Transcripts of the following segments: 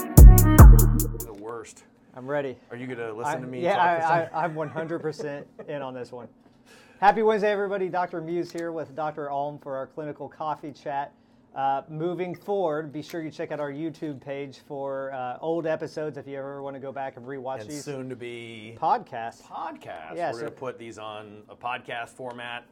The worst. I'm ready. Are you gonna listen I- to me? yeah, talk I, I, I'm 100% in on this one. Happy Wednesday, everybody. Dr. Muse here with Dr. Ulm for our clinical coffee chat. Uh, moving forward, be sure you check out our YouTube page for uh, old episodes if you ever want to go back and rewatch and these soon to be podcasts. podcast. Yeah, We're so- gonna put these on a podcast format,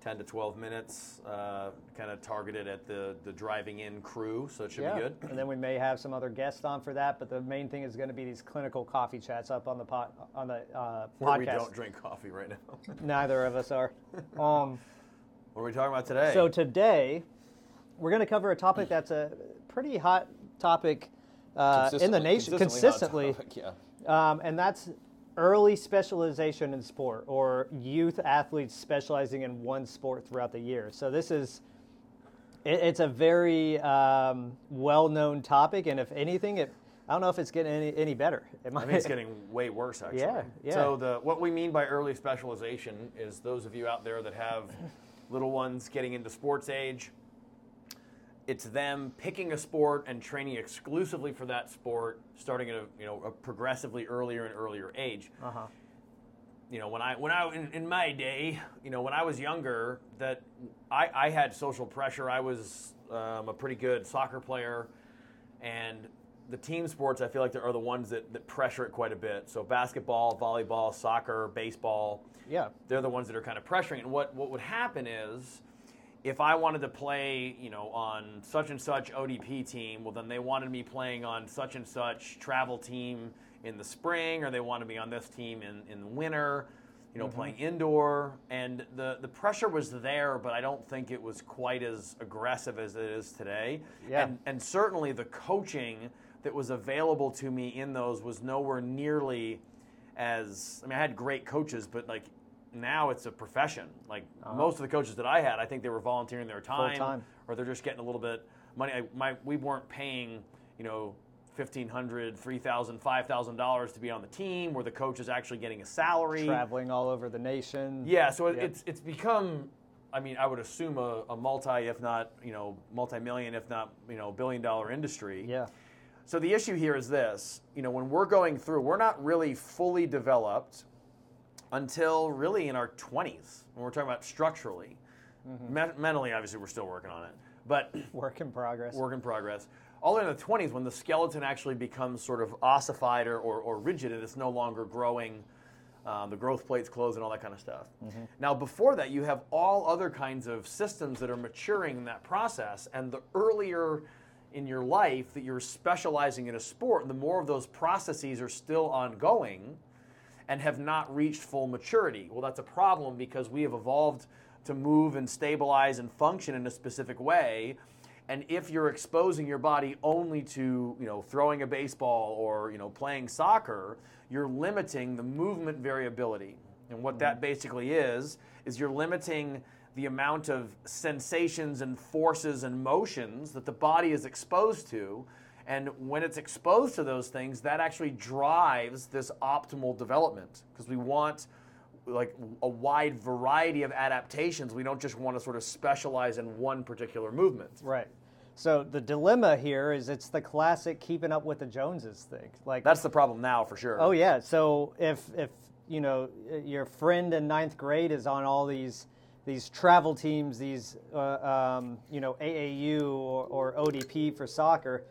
10 to 12 minutes, uh, kind of targeted at the the driving in crew. So it should yeah, be good. and then we may have some other guests on for that. But the main thing is going to be these clinical coffee chats up on the pod, on the uh, Where podcast. we don't drink coffee right now. Neither of us are. Um, what are we talking about today? So today, we're going to cover a topic that's a pretty hot topic uh, in the nation consistently hot consistently, topic, yeah. um, and that's early specialization in sport or youth athletes specializing in one sport throughout the year. So this is. it- It's a very um, well-known topic, and if anything, it I don't know if it's getting any, any better. It I might- think it's getting way worse, actually. Yeah, yeah. So the what we mean by early specialization is those of you out there that have little ones getting into sports age. It's them picking a sport and training exclusively for that sport, starting at a you know a progressively earlier and earlier age. uh-huh. You know, when I when I in, in my day, you know, when I was younger, that I, I had social pressure. I was um, a pretty good soccer player, and the team sports I feel like there are the ones that, that pressure it quite a bit. So basketball, volleyball, soccer, baseball, Yeah. they're the ones that are kind of pressuring. And what, what would happen is if I wanted to play, you know, on such and such ODP team, well then they wanted me playing on such and such travel team in the spring, or they wanted me on this team in, in the winter, you know, mm-hmm. playing indoor. And the, the pressure was there, but I don't think it was quite as aggressive as it is today. Yeah. And, and certainly the coaching that was available to me in those was nowhere nearly as I mean I had great coaches, but like now it's a profession. Like uh-huh. most of the coaches that I had, I think they were volunteering their time, time. or they're just getting a little bit money. I, my we weren't paying you know. Fifteen hundred, three thousand, five thousand dollars to be on the team, where the coach is actually getting a salary. Traveling all over the nation. Yeah, so it, Yep. it's it's become. I mean, I would assume a, a multi, if not you know, multi-million, if not you know, billion-dollar industry. Yeah. So the issue here is this: you know, when we're going through, we're not really fully developed until really in our 20s. When we're talking about structurally, Men- mentally, obviously, we're still working on it, but Work in progress. work in progress. All in the 20s, when the skeleton actually becomes sort of ossified or, or, or rigid and it's no longer growing, um, the growth plates close and all that kind of stuff. Now, before that, you have all other kinds of systems that are maturing in that process. And the earlier in your life that you're specializing in a sport, the more of those processes are still ongoing and have not reached full maturity. Well, that's a problem because we have evolved to move and stabilize and function in a specific way. And if you're exposing your body only to, you know, throwing a baseball or, you know, playing soccer, you're limiting the movement variability. And what that mm-hmm. basically is is you're limiting the amount of sensations and forces and motions that the body is exposed to. And when it's exposed to those things, that actually drives this optimal development because we want like a wide variety of adaptations. We don't just want to sort of specialize in one particular movement. Right. So the dilemma here is it's the classic keeping up with the Joneses thing. Like That's the problem now for sure. Oh yeah. So if if you know your friend in ninth grade is on all these these travel teams, these uh, um, you know AAU or, or ODP for soccer,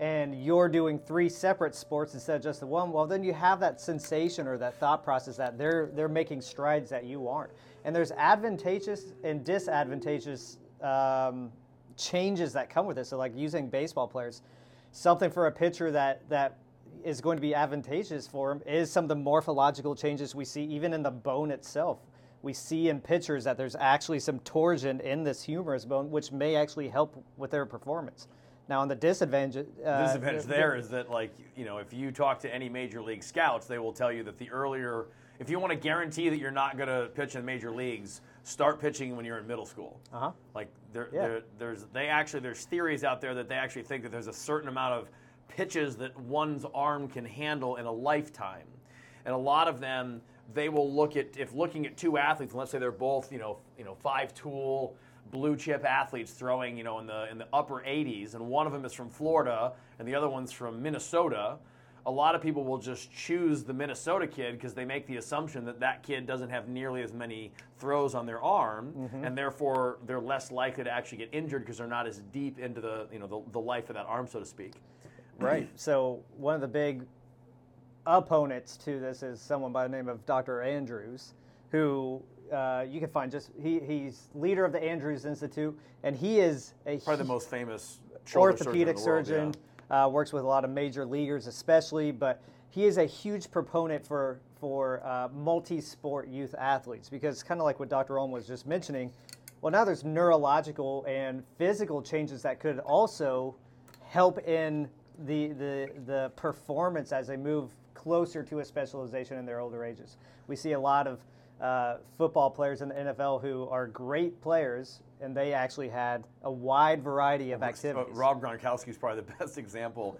and you're doing three separate sports instead of just the one, well then you have that sensation or that thought process that they're they're making strides that you aren't. And there's advantageous and disadvantageous um, changes that come with it. So like using baseball players, something for a pitcher that that is going to be advantageous for him is some of the morphological changes we see even in the bone itself. We see in pitchers that there's actually some torsion in this humerus bone, which may actually help with their performance. Now, on the disadvantage, uh, disadvantage there is that like you know if you talk to any major league scouts they will tell you that the earlier if you want to guarantee that you're not going to pitch in major leagues start pitching when you're in middle school Uh-huh. like there, Yeah. there there's they actually there's theories out there that they actually think that there's a certain amount of pitches that one's arm can handle in a lifetime and a lot of them they will look at if looking at two athletes and let's say they're both you know you know five tool blue chip athletes throwing, you know, in the in the upper 80s, and one of them is from Florida, and the other one's from Minnesota. A lot of people will just choose the Minnesota kid because they make the assumption that that kid doesn't have nearly as many throws on their arm, Mm-hmm. and therefore they're less likely to actually get injured because they're not as deep into the you know the, the life of that arm, so to speak. Right. So one of the big opponents to this is someone by the name of Dr. Andrews, who uh, you can find just he, he's leader of the Andrews Institute, and he is a Probably the most famous orthopedic surgeon. in the world, surgeon. Uh, works with a lot of major leaguers, especially, but he is a huge proponent for for uh, multi-sport youth athletes because kind of like what Dr. Ulm was just mentioning. Well, now there's neurological and physical changes that could also help in the the the performance as they move closer to a specialization in their older ages. We see a lot of uh, football players in the NFL who are great players, and they actually had a wide variety of activities. Rob Gronkowski is probably the best example.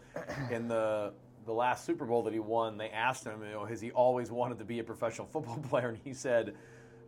In the the last Super Bowl that he won, they asked him, you know, has he always wanted to be a professional football player? And he said,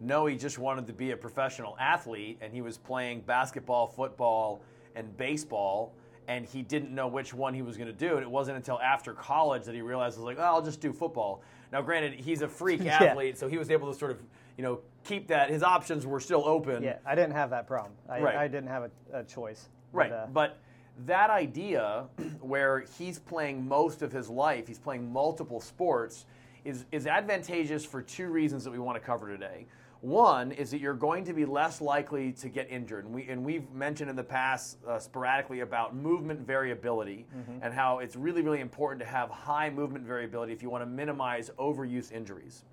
no, he just wanted to be a professional athlete, and he was playing basketball, football, and baseball. And he didn't know which one he was going to do. And it wasn't until after college that he realized, was like, oh, I'll just do football. Now, granted, he's a freak Yeah. athlete, so he was able to sort of, you know, keep that. His options were still open. Yeah, I didn't have that problem. I, Right. I didn't have a, a choice. Right. But, uh, But that idea where he's playing most of his life, he's playing multiple sports, is, is advantageous for two reasons that we want to cover today. One is that you're going to be less likely to get injured. And, we, and we've mentioned in the past uh, sporadically about movement variability and how it's really, really important to have high movement variability if you want to minimize overuse injuries.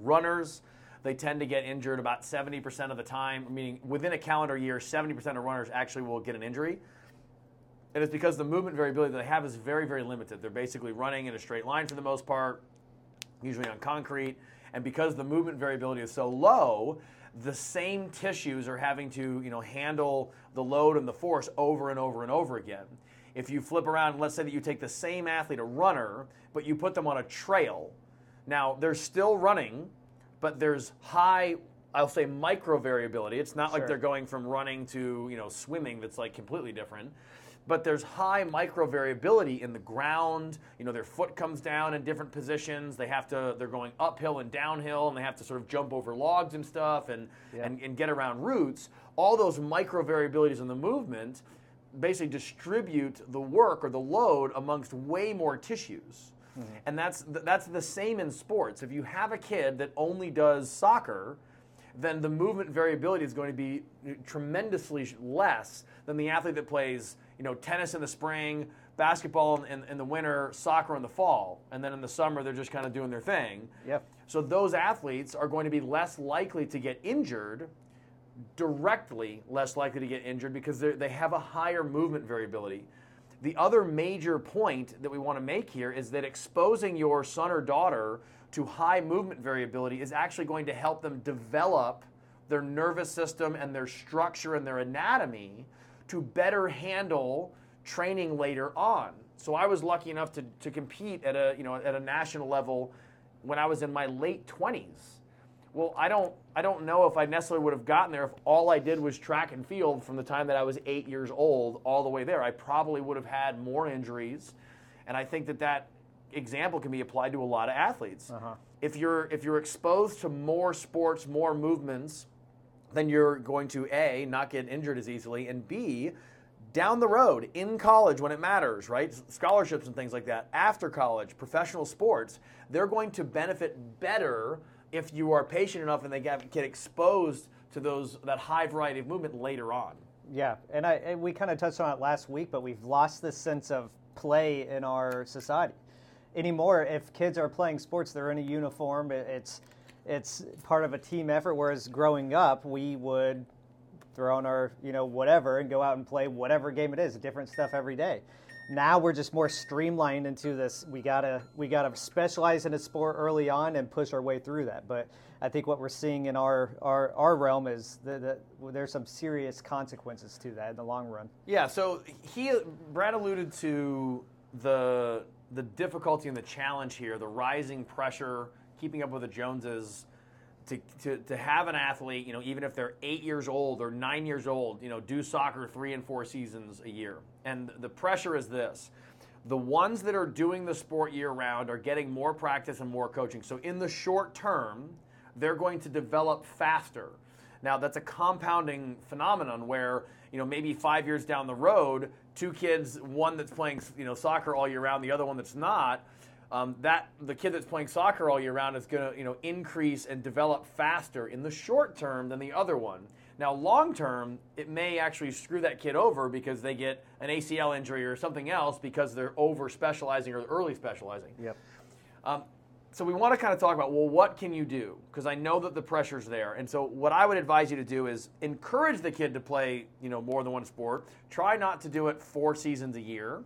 Runners, they tend to get injured about 70% of the time, meaning within a calendar year, 70% of runners actually will get an injury. And it's because the movement variability that they have is very, very limited. They're basically running in a straight line for the most part, usually on concrete. And because the movement variability is so low, the same tissues are having to, you know, handle the load and the force over and over and over again. If you flip around, let's say that you take the same athlete, a runner, but you put them on a trail. Now, they're still running, but there's high, I'll say micro variability. It's not like they're going from running to, you know, swimming that's like completely different. But there's high micro variability in the ground. You know, their foot comes down in different positions. They have to, they're going uphill and downhill, and they have to sort of jump over logs and stuff and, Yeah. and, and get around roots. All those micro variabilities in the movement basically distribute the work or the load amongst way more tissues. Mm-hmm. And that's that's the same in sports. If you have a kid that only does soccer, then the movement variability is going to be tremendously less than the athlete that plays, you know, tennis in the spring, basketball in, in the winter, soccer in the fall, and then in the summer they're just kind of doing their thing. Yep. So those athletes are going to be less likely to get injured, directly less likely to get injured because they have a higher movement variability. The other major point that we want to make here is that exposing your son or daughter to high movement variability is actually going to help them develop their nervous system and their structure and their anatomy to better handle training later on. So I was lucky enough to, to compete at a you know at a national level when I was in my late 20s. Well, I don't I don't know if I necessarily would have gotten there if all I did was track and field from the time that I was 8 years old all the way there. I probably would have had more injuries. And I think that that example can be applied to a lot of athletes. Uh-huh. If you're if you're exposed to more sports, more movements, then you're going to A, not get injured as easily, and B, down the road, in college when it matters, right? Scholarships and things like that, after college, professional sports, they're going to benefit better if you are patient enough and they get, get exposed to those that high variety of movement later on. Yeah, and I and we kind of touched on it last week, but we've lost this sense of play in our society anymore. If kids are playing sports, they're in a uniform. It's it's part of a team effort. Whereas growing up, we would throw on our you know whatever and go out and play whatever game it is, different stuff every day. Now we're just more streamlined into this. We gotta we gotta specialize in a sport early on and push our way through that. But I think what we're seeing in our our, our realm is that, that there's some serious consequences to that in the long run. Yeah, so he Brad alluded to the the difficulty and the challenge here, the rising pressure, keeping up with the Joneses to, to, to have an athlete, you know, even if they're eight years old or nine years old, you know, do soccer three and four seasons a year. And the pressure is this the ones that are doing the sport year round are getting more practice and more coaching. So in the short term, they're going to develop faster. Now that's a compounding phenomenon where you know maybe five years down the road, two kids, one that's playing you know soccer all year round, the other one that's not. Um, that the kid that's playing soccer all year round is going to you know increase and develop faster in the short term than the other one. Now, long term, it may actually screw that kid over because they get an ACL injury or something else because they're over specializing or early specializing. Yep. Um, so we want to kind of talk about well, what can you do? Because I know that the pressure's there, and so what I would advise you to do is encourage the kid to play, you know, more than one sport. Try not to do it four seasons a year,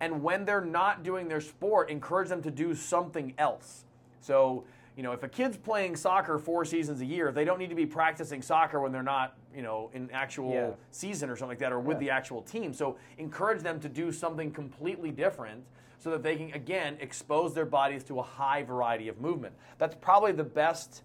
and when they're not doing their sport, encourage them to do something else. So you know, if a kid's playing soccer four seasons a year, they don't need to be practicing soccer when they're not, you know, in actual Yeah. season or something like that, or with Yeah. the actual team. So encourage them to do something completely different so that they can, again, expose their bodies to a high variety of movement. That's probably the best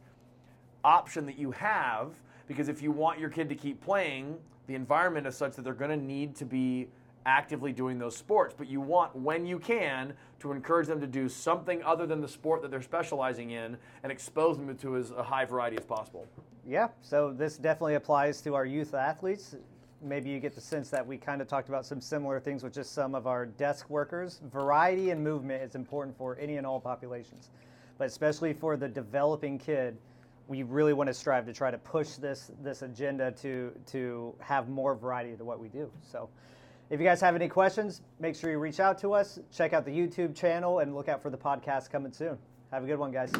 option that you have because if you want your kid to keep playing, the environment is such that they're going to need to be actively doing those sports. But you want, when you can, to encourage them to do something other than the sport that they're specializing in and expose them to as a high variety as possible. Yeah, so this definitely applies to our youth athletes. Maybe you get the sense that we kind of talked about some similar things with just some of our desk workers. Variety and movement is important for any and all populations, but especially for the developing kid, we really want to strive to try to push this this agenda to to have more variety to what we do. So. If you guys have any questions, make sure you reach out to us. Check out the YouTube channel and look out for the podcast coming soon. Have a good one, guys.